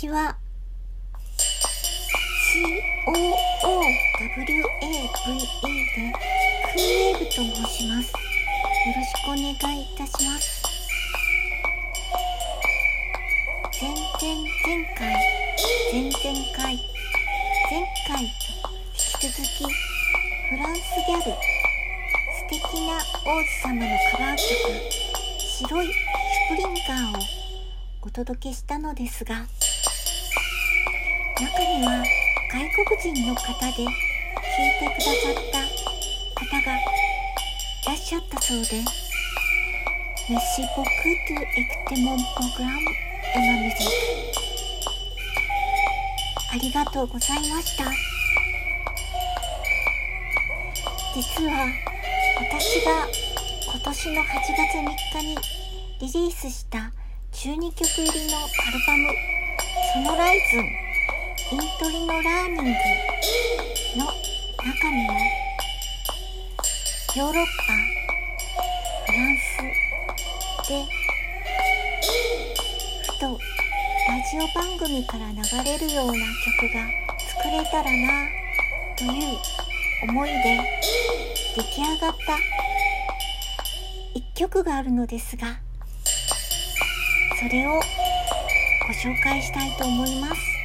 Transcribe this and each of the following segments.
ちは。COOWAVE でクーウェーブと申します。よろしくお願いいたします。前々前回前々回前回と引き続きフランスギャル素敵な王子様のカバー曲白いシュプリンガーをお届けしたのですが中には外国人の方で聞いてくださった方がいらっしゃったそうで。Merci beaucoup de écouter mon programme et ma musique ありがとうございました。実は私が今年の8月3日にリリースした12曲入りのアルバム「ソノライズンイントリのラーニング」の中にもヨーロッパフランスでふとラジオ番組から流れるような曲が作れたらなという思いで出来上がった一曲があるのですがそれをご紹介したいと思います。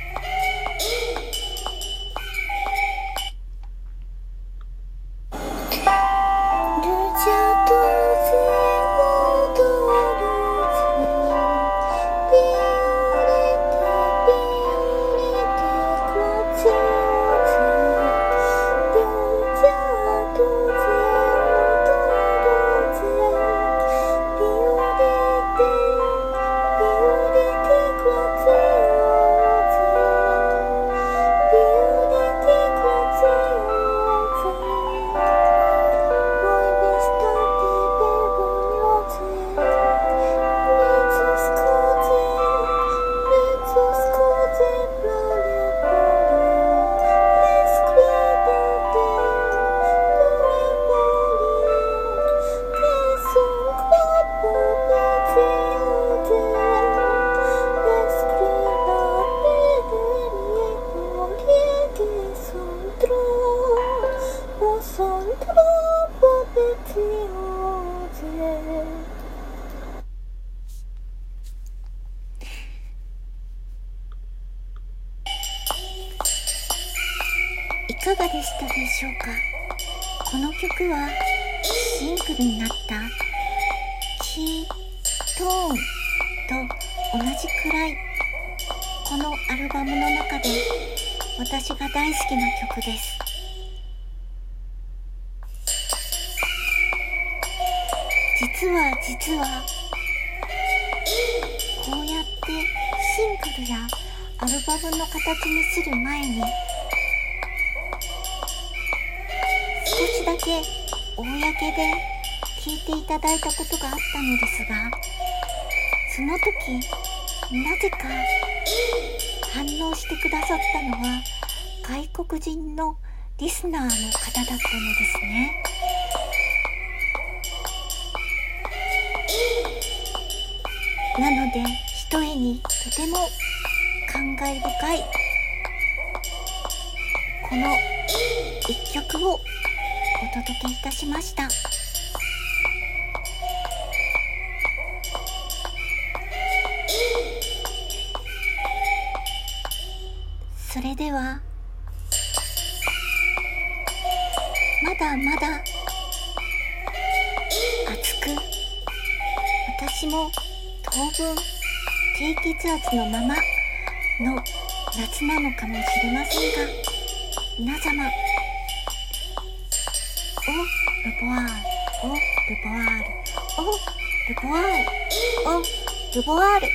いかがでしたでしょうか？この曲はシングルになったキートーンと同じくらいこのアルバムの中で私が大好きな曲です。実は実はこうやってシングルやアルバムの形にする前にだけ公で聞いていただいたことがあったのですがその時なぜか反応してくださったのは外国人のリスナーの方だったのですね。なのでひとえにとても感慨深いこの一曲をお届けいたしました。それではまだまだ熱く私も当分低血圧のままの夏なのかもしれませんが皆様ルボワールおルボワールおルボワールおルボワール